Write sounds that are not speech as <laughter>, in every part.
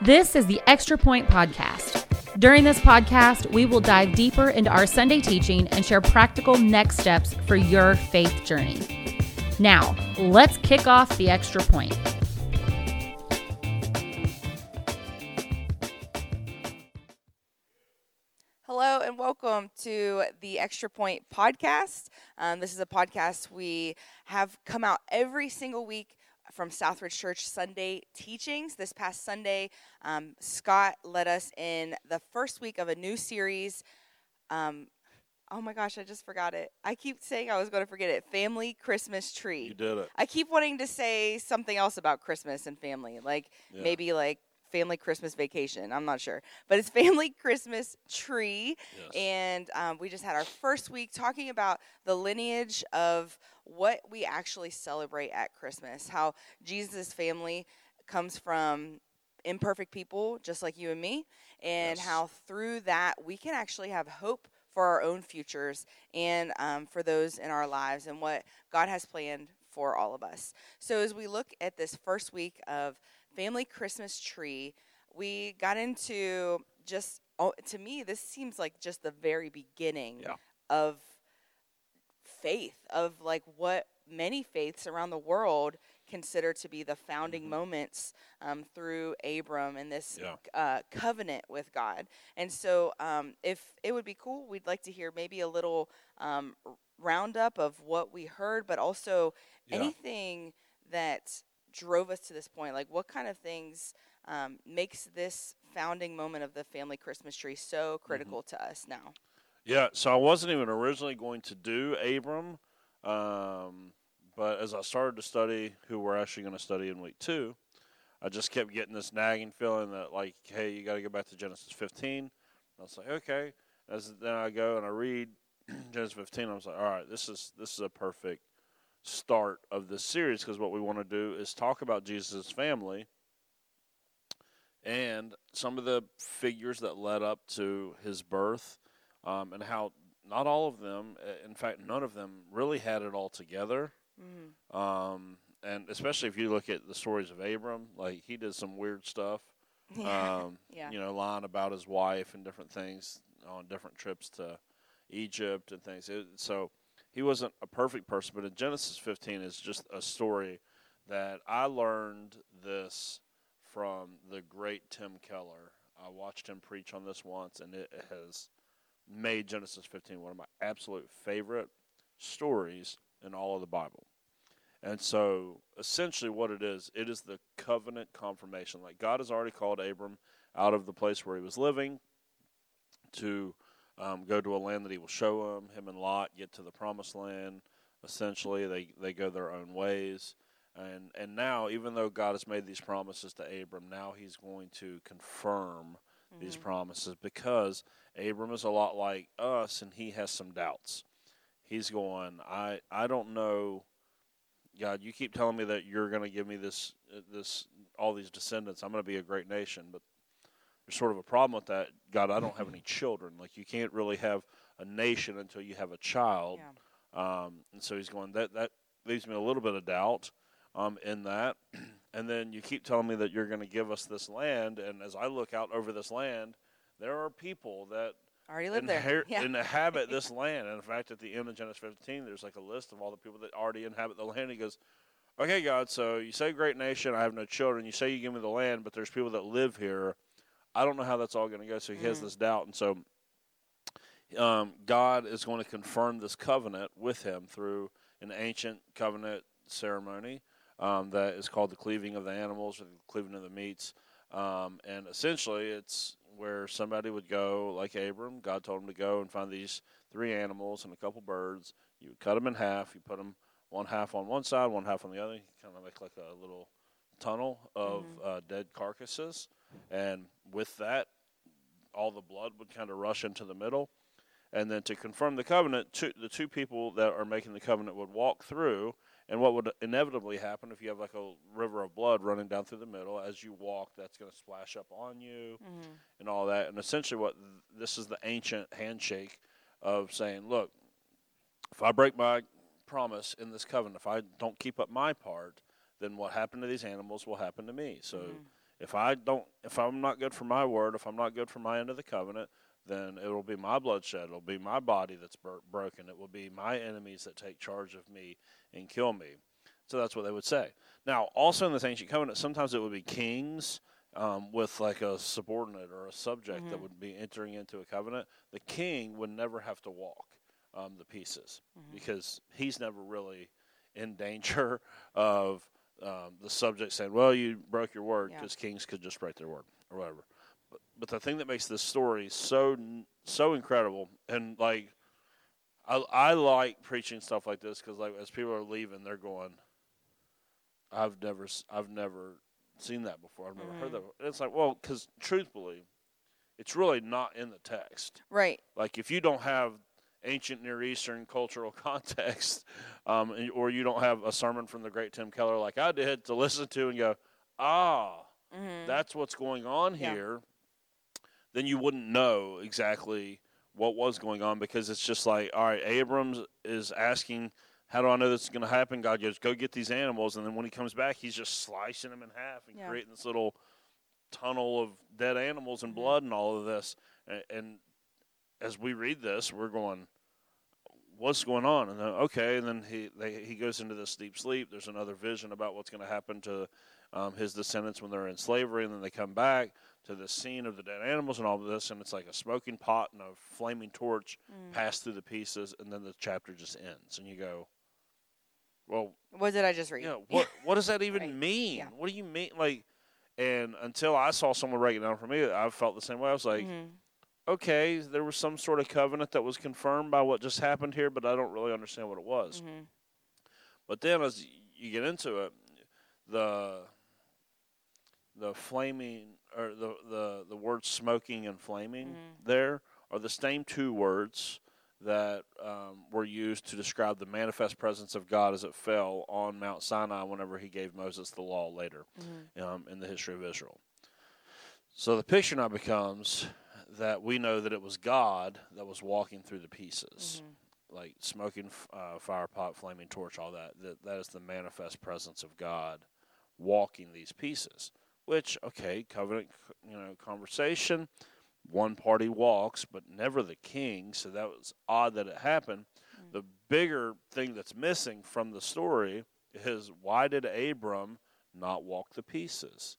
This is the Extra Point Podcast. During this podcast, we will dive deeper into our Sunday teaching and share practical next steps for your faith journey. Now, let's kick off the Extra Point. Hello and welcome to the Extra Point podcast. Um, this is a podcast we have come out every single week from Southridge Church Sunday teachings. This past Sunday, um, Scott led us in the first week of a new series. Um, oh my gosh, I just forgot it. I keep saying I was going to forget it. Family Christmas Tree. You did it. I keep wanting to say something else about Christmas and family, like Yeah. maybe like family Christmas vacation. I'm not sure, but it's family Christmas tree, Yes. and um, we just had our first week talking about the lineage of what we actually celebrate at Christmas. How Jesus' family comes from imperfect people, just like you and me, and Yes. how through that we can actually have hope for our own futures and um, for those in our lives and what God has planned for all of us. So, as we look at this first week of Family Christmas Tree, we got into just, oh, to me, this seems like just the very beginning Yeah. of faith, of like what many faiths around the world consider to be the founding Mhm. moments um, through Abram and this Yeah. uh, covenant with God. And so, um, if it would be cool, we'd like to hear maybe a little um, roundup of what we heard, but also Yeah. anything that drove us to this point. Like, what kind of things um, makes this founding moment of the family Christmas tree so critical to us now? Yeah, so I wasn't even originally going to do Abram, um, but as I started to study who we're actually going to study in week two, I just kept getting this nagging feeling that like, hey, you got to go back to Genesis 15. And I was like, okay. As then I go and I read <clears throat> Genesis 15, I was like, all right, this is this is a perfect start of this series because what we want to do is talk about Jesus' family and some of the figures that led up to his birth um, and how not all of them, uh, in fact, none of them really had it all together. Mm-hmm. Um, and especially if you look at the stories of Abram, like he did some weird stuff. <laughs> Yeah. Um, yeah. You know, lying about his wife and different things on different trips to Egypt and things. It, so he wasn't a perfect person, but in Genesis 15 is just a story that I learned this from the great Tim Keller. I watched him preach on this once, and it has made Genesis 15 one of my absolute favorite stories in all of the Bible. And so, essentially, what it is, it is the covenant confirmation. Like God has already called Abram out of the place where he was living to um, go to a land that he will show him. Him and Lot get to the promised land. Essentially, they they go their own ways. And and now, even though God has made these promises to Abram, now He's going to confirm these Mhm. promises because Abram is a lot like us, and he has some doubts. He's going, I I don't know. God, you keep telling me that you're going to give me this uh, this all these descendants. I'm going to be a great nation, but there's sort of a problem with that. God, I don't have any children. Like you can't really have a nation until you have a child. Yeah. Um, and so he's going, that, that leaves me a little bit of doubt um, in that. <clears throat> and then you keep telling me that you're going to give us this land. And as I look out over this land, there are people that Already there. inher- Yeah. inhabit <laughs> this land. And in fact, at the end of Genesis 15, there's like a list of all the people that already inhabit the land. He goes, okay, God, so you say great nation, I have no children. You say you give me the land, but there's people that live here. I don't know how that's all going to go. So he has Mm. this doubt. And so um, God is going to confirm this covenant with him through an ancient covenant ceremony um, that is called the cleaving of the animals or the cleaving of the meats. Um, and essentially, it's where somebody would go, like Abram. God told him to go and find these three animals and a couple birds. You would cut them in half. You put them one half on one side, one half on the other. You kind of make like a little tunnel of uh, dead carcasses. And with that, all the blood would kind of rush into the middle. And then to confirm the covenant, two, the two people that are making the covenant would walk through. And what would inevitably happen if you have like a river of blood running down through the middle, as you walk, that's going to splash up on you Mhm. and all that. And essentially, what th- this is the ancient handshake of saying, look, if I break my promise in this covenant, if I don't keep up my part, then what happened to these animals will happen to me. So Mhm. If I don't, if I'm not good for my word, if I'm not good for my end of the covenant, then it will be my bloodshed. It'll be my body that's bur- broken. It will be my enemies that take charge of me and kill me. So that's what they would say. Now, also in the ancient covenant, sometimes it would be kings um, with like a subordinate or a subject mm-hmm. that would be entering into a covenant. The king would never have to walk um, the pieces mm-hmm. because he's never really in danger <laughs> of um, the subject saying, "Well, you broke your word," because yeah. kings could just break their word or whatever. But, but the thing that makes this story so so incredible and like I, I like preaching stuff like this because like as people are leaving, they're going, "I've never I've never seen that before. I've never mm-hmm. heard that." And it's like, well, because truthfully, it's really not in the text, right? Like if you don't have ancient Near Eastern cultural <laughs> context, um, or you don't have a sermon from the great Tim Keller like I did to listen to and go, ah, mm-hmm. that's what's going on yeah. here, then you wouldn't know exactly what was going on because it's just like, all right, Abrams is asking, how do I know this is going to happen? God goes, go get these animals. And then when he comes back, he's just slicing them in half and yeah. creating this little tunnel of dead animals and mm-hmm. blood and all of this. And, and as we read this, we're going, what's going on? And then, okay, and then he they, he goes into this deep sleep. There's another vision about what's going to happen to um, his descendants when they're in slavery, and then they come back to the scene of the dead animals and all of this, and it's like a smoking pot and a flaming torch mm. pass through the pieces, and then the chapter just ends, and you go, well, what did I just read? Yeah, what <laughs> what does that even right. mean? Yeah. What do you mean, like? And until I saw someone break it down for me, I felt the same way. I was like, mm-hmm okay, there was some sort of covenant that was confirmed by what just happened here, but I don't really understand what it was. Mm-hmm. But then as you get into it, the the flaming or the the, the words smoking and flaming mm-hmm. there are the same two words that um, were used to describe the manifest presence of God as it fell on Mount Sinai whenever he gave Moses the law later mm-hmm. um, in the history of Israel. So the picture now becomes that we know that it was God that was walking through the pieces, mm-hmm. like smoking uh, fire pot, flaming torch, all that. That that is the manifest presence of God walking these pieces. Which okay, covenant, you know, conversation. One party walks, but never the king. So that was odd that it happened. Mm-hmm. The bigger thing that's missing from the story is why did Abram not walk the pieces?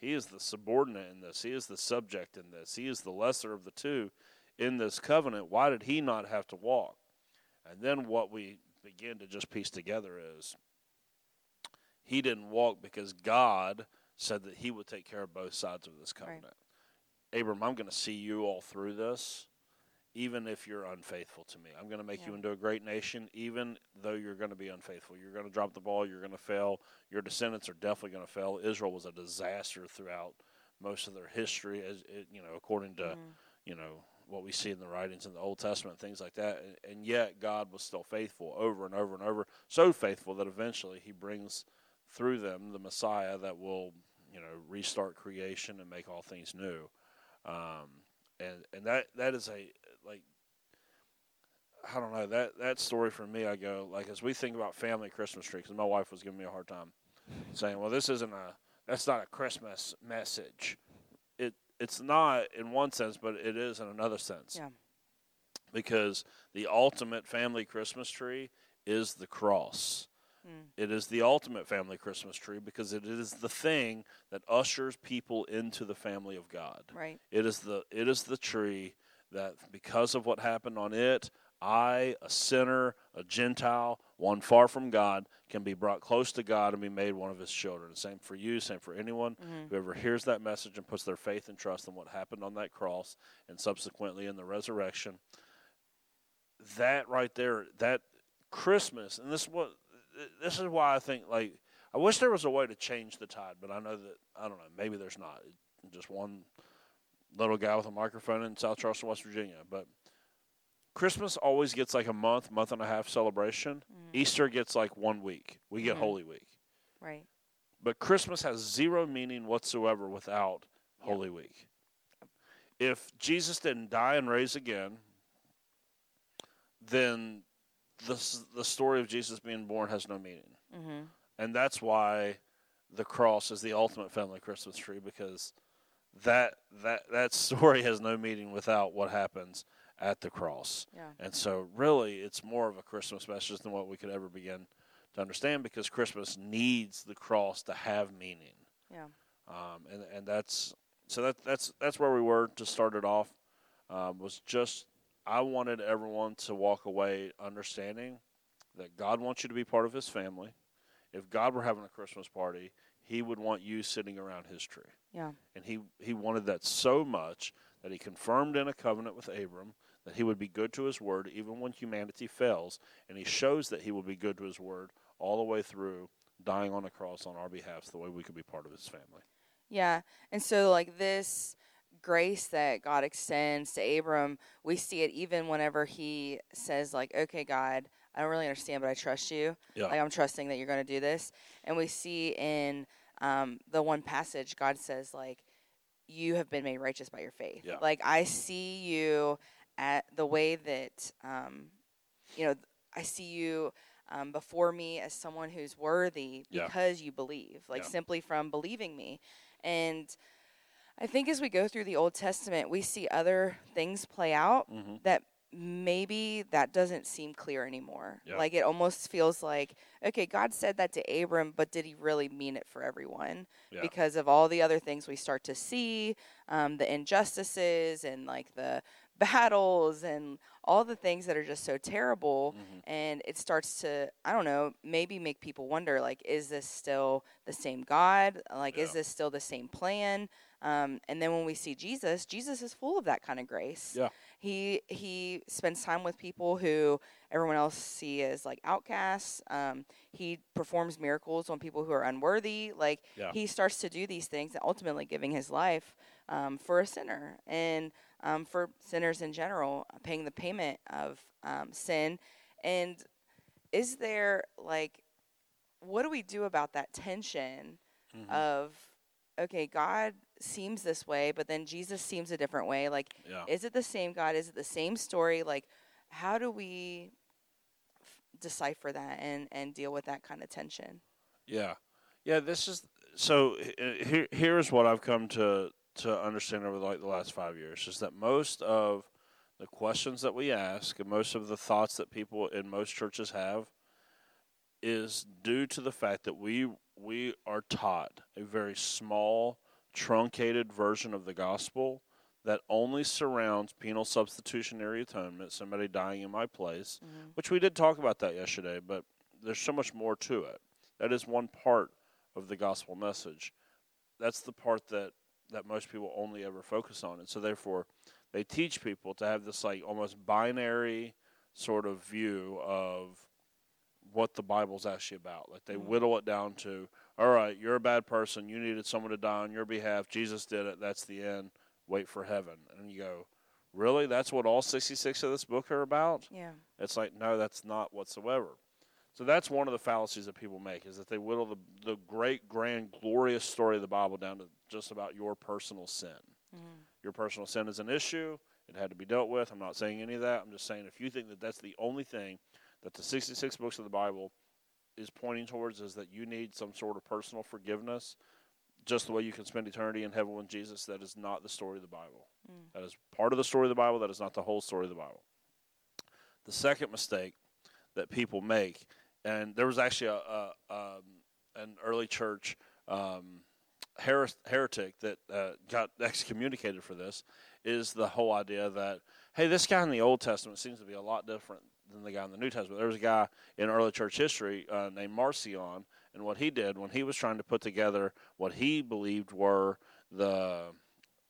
He is the subordinate in this. He is the subject in this. He is the lesser of the two in this covenant. Why did he not have to walk? And then what we begin to just piece together is he didn't walk because God said that he would take care of both sides of this covenant. Right. Abram, I'm going to see you all through this even if you're unfaithful to me. I'm going to make yeah. you into a great nation, even though you're going to be unfaithful. You're going to drop the ball. You're going to fail. Your descendants are definitely going to fail. Israel was a disaster throughout most of their history, as it, you know, according to mm-hmm. you know what we see in the writings in the Old Testament, things like that. And, and yet God was still faithful over and over and over, so faithful that eventually He brings through them the Messiah that will you know restart creation and make all things new. Um, and and that that is a like I don't know that that story for me. I go like as we think about family Christmas tree because my wife was giving me a hard time saying, "Well, this isn't a that's not a Christmas message." It it's not in one sense, but it is in another sense. Yeah. Because the ultimate family Christmas tree is the cross. Mm. It is the ultimate family Christmas tree because it is the thing that ushers people into the family of God. Right. It is the it is the tree that because of what happened on it, I, a sinner, a Gentile, one far from God, can be brought close to God and be made one of His children. Same for you, same for anyone mm-hmm. who ever hears that message and puts their faith and trust in what happened on that cross and subsequently in the resurrection. That right there, that Christmas, and this is what this is why I think like I wish there was a way to change the tide, but I know that I don't know. Maybe there's not. Just one little guy with a microphone in South Charleston, West Virginia. But Christmas always gets like a month, month and a half celebration. Mm. Easter gets like one week. We get mm. Holy Week. Right. But Christmas has zero meaning whatsoever without yep. Holy Week. If Jesus didn't die and raise again, then the the story of Jesus being born has no meaning, mm-hmm. and that's why the cross is the ultimate family Christmas tree because that that that <laughs> story has no meaning without what happens at the cross. Yeah. And so really it's more of a Christmas message than what we could ever begin to understand because Christmas needs the cross to have meaning. Yeah. Um, and and that's so that that's that's where we were to start it off. Um, was just I wanted everyone to walk away understanding that God wants you to be part of His family. If God were having a Christmas party, He would want you sitting around His tree, Yeah. and He He wanted that so much that He confirmed in a covenant with Abram that He would be good to His word even when humanity fails, and He shows that He will be good to His word all the way through, dying on the cross on our behalf, so the way we could be part of His family. Yeah. And so, like, this grace that God extends to Abram, we see it even whenever he says, like, okay, God, I don't really understand, but I trust you. Yeah. Like, I'm trusting that you're going to do this. And we see in um, the one passage, God says, like, you have been made righteous by your faith. Yeah. Like, I see you at the way that, um, you know, I see you. Um, before me as someone who's worthy Yeah. because you believe, like Yeah. simply from believing me. And I think as we go through the Old Testament, we see other things play out Mm-hmm. that maybe that doesn't seem clear anymore. Yeah. Like it almost feels like, okay, God said that to Abram, but did he really mean it for everyone? Yeah. Because of all the other things we start to see, um, the injustices and like the <laughs> battles and all the things that are just so terrible Mhm. and it starts to i don't know maybe make people wonder like is this still the same god like is this still the same plan um, and then when we see jesus jesus is full of that kind of grace Yeah. he he spends time with people who everyone else see as like outcasts um, he performs miracles on people who are unworthy like Yeah. he starts to do these things and ultimately giving his life um, for a sinner and um, for sinners in general paying the payment of um, sin and is there like what do we do about that tension Mhm. of okay god seems this way but then jesus seems a different way like yeah. is it the same god is it the same story like how do we f- decipher that and and deal with that kind of tension Yeah, yeah. This is so. Uh, here, here's what I've come to to understand over like the last five years is that most of the questions that we ask and most of the thoughts that people in most churches have is due to the fact that we we are taught a very small, truncated version of the gospel that only surrounds penal substitutionary atonement, somebody dying in my place, which we did talk about that yesterday, but there's so much more to it. That is one part of the gospel message. That's the part that that most people only ever focus on, and so therefore, they teach people to have this like almost binary sort of view of what the Bible's actually about. Like they Mhm. whittle it down to, all right, you're a bad person. You needed someone to die on your behalf. Jesus did it. That's the end. Wait for heaven. And you go, really? That's what all 66 of this book are about? yeah It's like, no, that's not whatsoever. So that's one of the fallacies that people make is that they whittle the, the great, grand, glorious story of the Bible down to just about your personal sin. Mhm. Your personal sin is an issue. It had to be dealt with. I'm not saying any of that. I'm just saying if you think that that's the only thing that the 66 books of the Bible is pointing towards is that you need some sort of personal forgiveness, just the way you can spend eternity in heaven with Jesus, that is not the story of the Bible. Mm. That is part of the story of the Bible. That is not the whole story of the Bible. The second mistake that people make, and there was actually a, a um, an early church um, heres- heretic that uh, got <laughs> excommunicated for this, is the whole idea that hey, this guy in the Old Testament seems to be a lot different than the guy in the New Testament. There was a guy in early church history uh, named Marcion, and what he did when he was trying to put together what he believed were the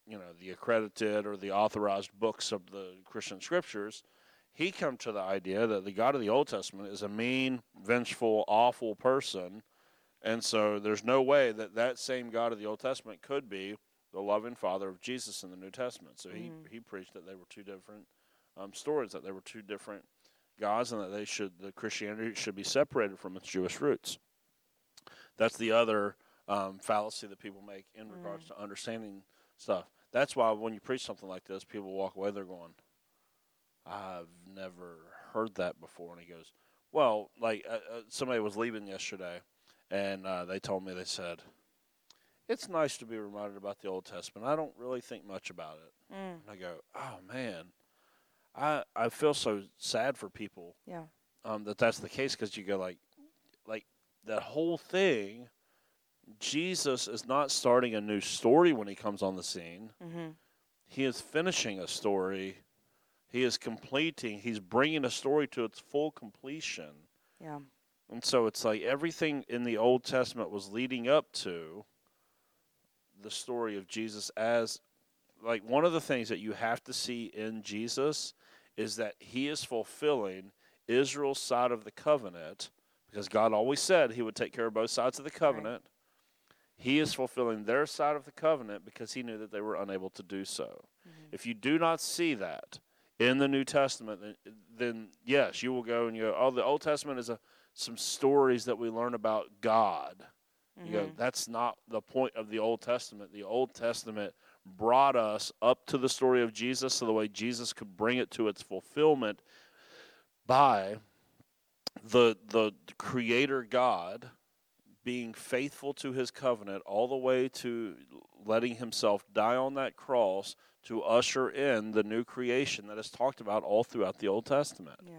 you know the accredited or the authorized books of the Christian scriptures, he come to the idea that the God of the Old Testament is a mean, vengeful, awful person, and so there's no way that that same God of the Old Testament could be the loving Father of Jesus in the New Testament. So he Mhm. he preached that they were two different um, stories, that they were two different gods, and that they should the Christianity should be separated from its Jewish roots. That's the other um, fallacy that people make in regards to understanding stuff. That's why when you preach something like this, people walk away. They're going, "I've never heard that before." And he goes, "Well, like uh, uh, somebody was leaving yesterday, and uh, they told me they said it's nice to be reminded about the Old Testament. I don't really think much about it. Mm. And I go, oh man, I I feel so sad for people Yeah. um, that that's the case because you go like, like that whole thing. Jesus is not starting a new story when he comes on the scene. Mm-hmm. He is finishing a story. He is completing. He's bringing a story to its full completion. Yeah. And so it's like everything in the Old Testament was leading up to the story of Jesus as like one of the things that you have to see in Jesus is that he is fulfilling Israel's side of the covenant because God always said he would take care of both sides of the covenant. He is fulfilling their side of the covenant because he knew that they were unable to do so. Mm-hmm. If you do not see that in the New Testament, then, then yes, you will go and you go, oh, the Old Testament is a, some stories that we learn about God. You go, mm-hmm. that's not the point of the Old Testament. The Old Testament brought us up to the story of Jesus so the way Jesus could bring it to its fulfillment by the the creator God being faithful to his covenant all the way to letting himself die on that cross to usher in the new creation that is talked about all throughout the Old Testament Yeah.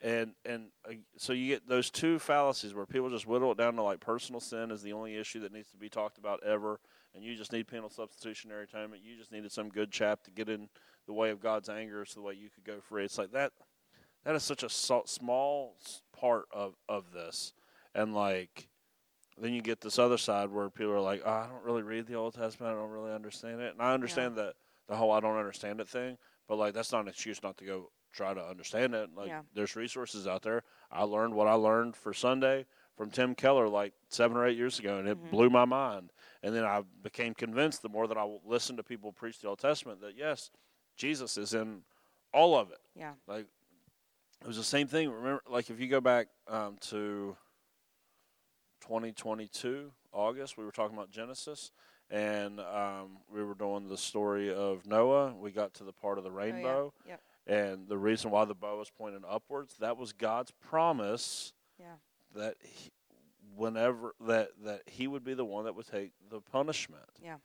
and and uh, so you get those two fallacies where people just whittle it down to like personal sin is the only issue that needs to be talked about ever, and you just need penal substitutionary atonement. You just needed some good chap to get in the way of God's anger, so the way you could go free. It's like that. That is such a small part of of this, and like. Then you get this other side where people are like, oh, "I don't really read the Old Testament. I don't really understand it." And I understand that the whole "I don't understand it" thing, but like that's not an excuse not to go try to understand it. Like Yeah. there's resources out there. I learned what I learned for Sunday from Tim Keller like seven or eight years ago, and it Mhm. blew my mind. And then I became convinced the more that I listened to people preach the Old Testament that yes, Jesus is in all of it. Yeah. Like it was the same thing. Remember, like if you go back um, to 2022 August, we were talking about Genesis, and um, we were doing the story of Noah. We got to the part of the Oh, yeah. rainbow. Yep. And the reason why the bow was pointing upwards, that was God's promise Yeah. That he, whenever that that he would be the one that would take the punishment. Yeah.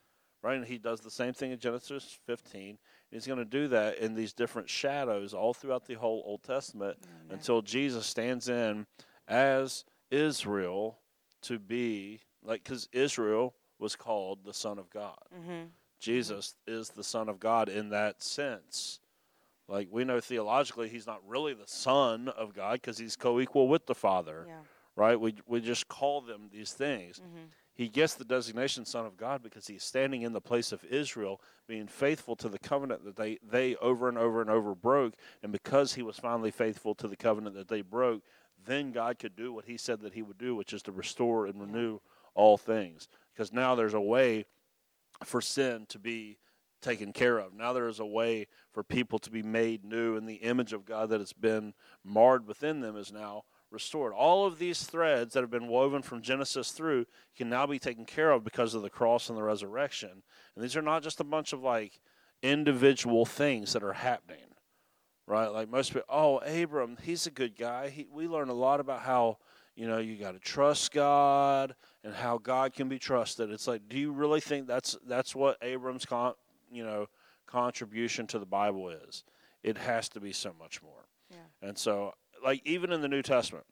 Right? And he does the same thing in Genesis 15. He's going to do that in these different shadows all throughout the whole Old Testament Yeah. until Jesus stands in as Israel to be like cuz Israel was called the son of God. Mm-hmm. Jesus is the Son of God in that sense. Like we know theologically, he's not really the Son of God because he's co-equal with the Father, Yeah. Right? We we just call them these things. Mm-hmm. He gets the designation Son of God because he's standing in the place of Israel, being faithful to the covenant that they they over and over and over broke, and because he was finally faithful to the covenant that they broke, then God could do what he said that he would do, which is to restore and renew all things. Because now there's a way for sin to be taken care of. Now there is a way for people to be made new, and the image of God that has been marred within them is now restored. All of these threads that have been woven from Genesis through can now be taken care of because of the cross and the resurrection. And these are not just a bunch of like individual things that are happening, right? Like most people, oh, Abram, he's a good guy. He, we learn a lot about how you know you got to trust God and how God can be trusted. It's like, do you really think that's that's what Abram's con, you know contribution to the Bible is? It has to be so much more. Yeah. And so, like even in the New Testament,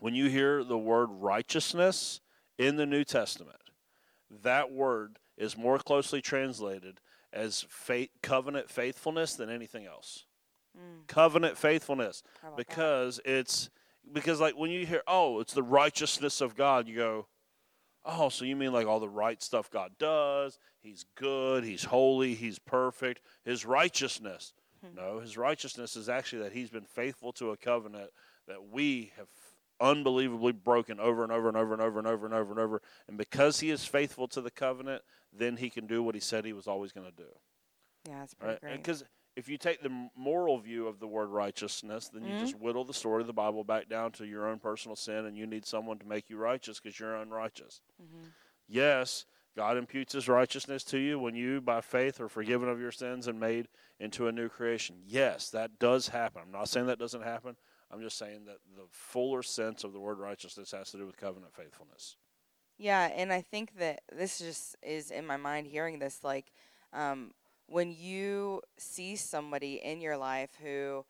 when you hear the word righteousness in the New Testament, that word is more closely translated as faith, covenant faithfulness than anything else. Mm. Covenant faithfulness about that? because it's because like when you hear oh it's the righteousness of god you go oh so you mean like all the right stuff god does he's good he's holy he's perfect his righteousness Hmm. no his righteousness is actually that he's been faithful to a covenant that we have unbelievably broken over and over and over and over and over and over and over and because he is faithful to the covenant then he can do what he said he was always going to do Yeah, it's pretty right? great. Because if you take the moral view of the word righteousness, then you Mhm. just whittle the story of the Bible back down to your own personal sin, and you need someone to make you righteous because you're unrighteous. Mhm. Yes, God imputes His righteousness to you when you, by faith, are forgiven of your sins and made into a new creation. Yes, that does happen. I'm not saying that doesn't happen. I'm just saying that the fuller sense of the word righteousness has to do with covenant faithfulness. Yeah, and I think that this just is in my mind hearing this like um, when you see somebody in your life who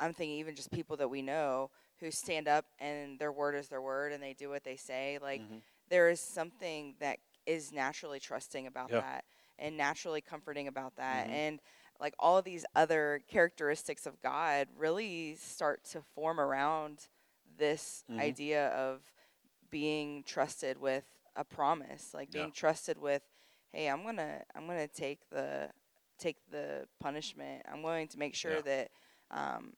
I'm thinking even just people that we know who stand up and their word is their word and they do what they say like Mhm. there is something that is naturally trusting about Yeah. that and naturally comforting about that Mhm. and like all these other characteristics of God really start to form around this Mhm. idea of being trusted with a promise like Yeah. being trusted with hey i'm gonna i'm gonna take the take the punishment i'm going to make sure Yeah. that um,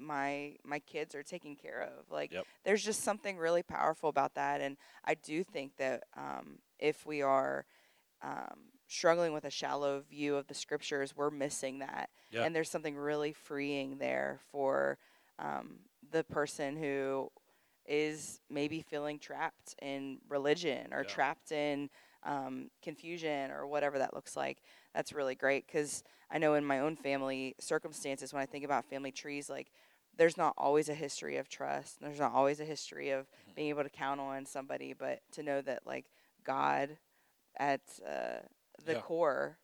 my my kids are taken care of like Yep. there's just something really powerful about that and i do think that um, if we are um, struggling with a shallow view of the scriptures we're missing that Yeah. and there's something really freeing there for um, the person who is maybe feeling trapped in religion or Yeah. trapped in um, confusion or whatever that looks like. That's really great because I know in my own family circumstances, when I think about family trees, like there's not always a history of trust. There's not always a history of Mm-hmm. being able to count on somebody, but to know that like God at uh, the Yeah. core,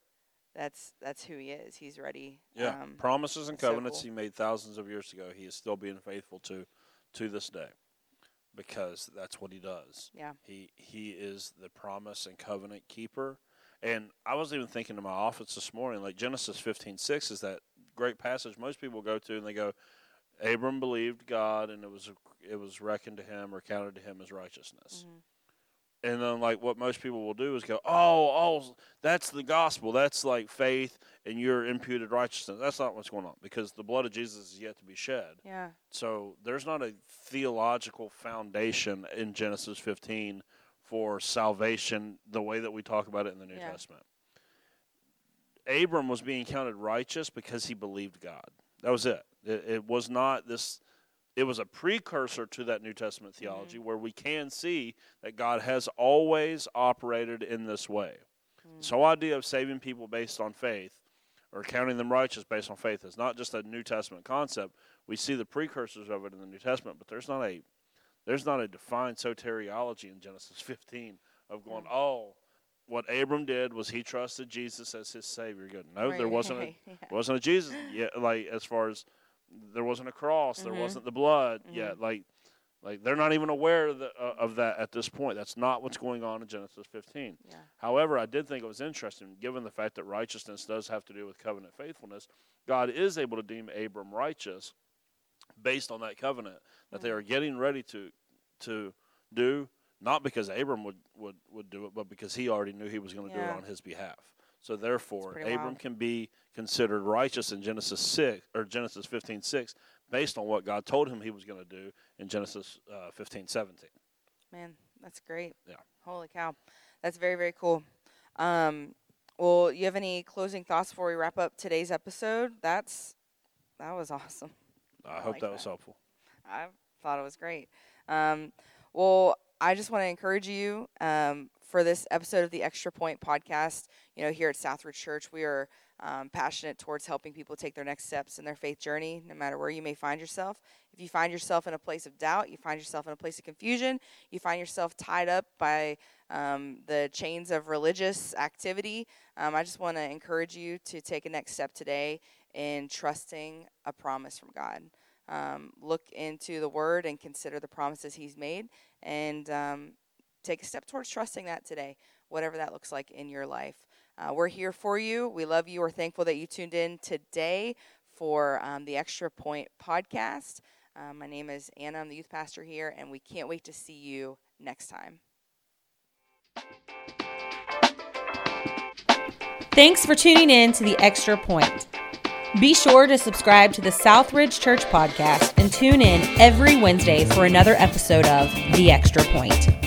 that's that's who He is. He's ready. Yeah, Um, promises and so covenants cool. he made thousands of years ago. He is still being faithful to to this day because that's what he does. Yeah. He he is the promise and covenant keeper. And I was even thinking in my office this morning, like Genesis fifteen six is that great passage most people go to and they go, Abram believed God and it was it was reckoned to him or counted to him as righteousness. Mhm. And then like what most people will do is go, Oh, oh that's the gospel. That's like faith and your imputed righteousness. That's not what's going on because the blood of Jesus is yet to be shed. Yeah. So there's not a theological foundation in Genesis 15 for salvation the way that we talk about it in the New Yeah. Testament. Abram was being counted righteous because he believed God. That was it. It, it was not this. It was a precursor to that New Testament mm-hmm. theology where we can see that God has always operated in this way. Mm. This whole idea of saving people based on faith or counting them righteous based on faith is not just a New Testament concept. We see the precursors of it in the New Testament, but there's not a there's not a defined soteriology in Genesis <laughs> 15 of going, mm. oh, what Abram did was he trusted Jesus as his Savior. Good. No, there wasn't a, <laughs> yeah. wasn't a Jesus yet. Like as far as there wasn't a cross, there Mhm. wasn't the blood Mhm. yet. Like like they're not even aware of, the, uh, of that at this point. That's not what's going on in Genesis 15. Yeah. However, I did think it was interesting, given the fact that righteousness does have to do with covenant faithfulness. God is able to deem Abram righteous based on that covenant that they are getting ready to to do, not because Abram would, would, would do it, but because he already knew he was going to do it on his behalf. So therefore, Abram wild. can be considered righteous in Genesis six or Genesis fifteen six, based on what God told him he was going to do in Genesis uh, fifteen seventeen. Man, that's great. Yeah. Holy cow. That's very, very cool. Um, well, you have any closing thoughts before we wrap up today's episode? That's that was awesome. I I hope like that was helpful. I thought it was great. Um, well, I just want to encourage you um, for this episode of the Extra Point podcast. You know, here at Southridge Church, we are um, passionate towards helping people take their next steps in their faith journey, no matter where you may find yourself. If you find yourself in a place of doubt, you find yourself in a place of confusion, you find yourself tied up by um, the chains of religious activity, um, I just want to encourage you to take a next step today in trusting a promise from God um, look into the Word and consider the promises He's made, and um, take a step towards trusting that today, whatever that looks like in your life. Uh, we're here for you. We love you. We're thankful that you tuned in today for um, the Extra Point podcast. Uh, my name is Anna. I'm the youth pastor here, and we can't wait to see you next time. Thanks for tuning in to the Extra Point. Be sure to subscribe to the Southridge Church podcast and tune in every Wednesday for another episode of The Extra Point.